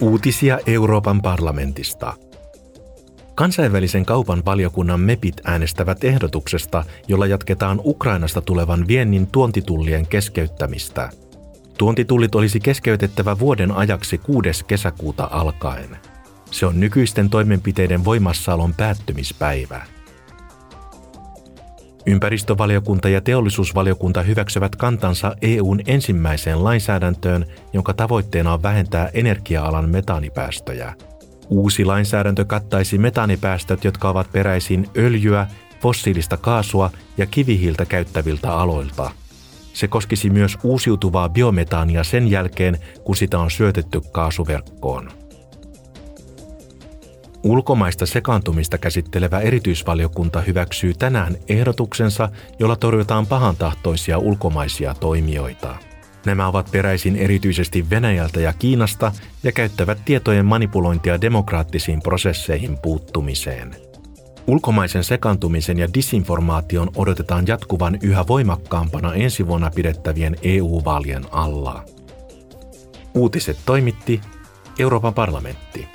Uutisia Euroopan parlamentista. Kansainvälisen kaupan valiokunnan MEPit äänestävät ehdotuksesta, jolla jatketaan Ukrainasta tulevan viennin tuontitullien keskeyttämistä. Tuontitullit olisi keskeytettävä vuoden ajaksi 6. kesäkuuta alkaen. Se on nykyisten toimenpiteiden voimassaolon päättymispäivä. Ympäristövaliokunta ja teollisuusvaliokunta hyväksyvät kantansa EUn ensimmäiseen lainsäädäntöön, jonka tavoitteena on vähentää energia-alan metaanipäästöjä. Uusi lainsäädäntö kattaisi metaanipäästöt, jotka ovat peräisin öljyä, fossiilista kaasua ja kivihiiltä käyttäviltä aloilta. Se koskisi myös uusiutuvaa biometaania sen jälkeen, kun sitä on syötetty kaasuverkkoon. Ulkomaista sekaantumista käsittelevä erityisvaliokunta hyväksyy tänään ehdotuksensa, jolla torjutaan pahantahtoisia ulkomaisia toimijoita. Nämä ovat peräisin erityisesti Venäjältä ja Kiinasta ja käyttävät tietojen manipulointia demokraattisiin prosesseihin puuttumiseen. Ulkomaisen sekaantumisen ja disinformaation odotetaan jatkuvan yhä voimakkaampana ensi vuonna pidettävien EU-vaalien alla. Uutiset toimitti Euroopan parlamentti.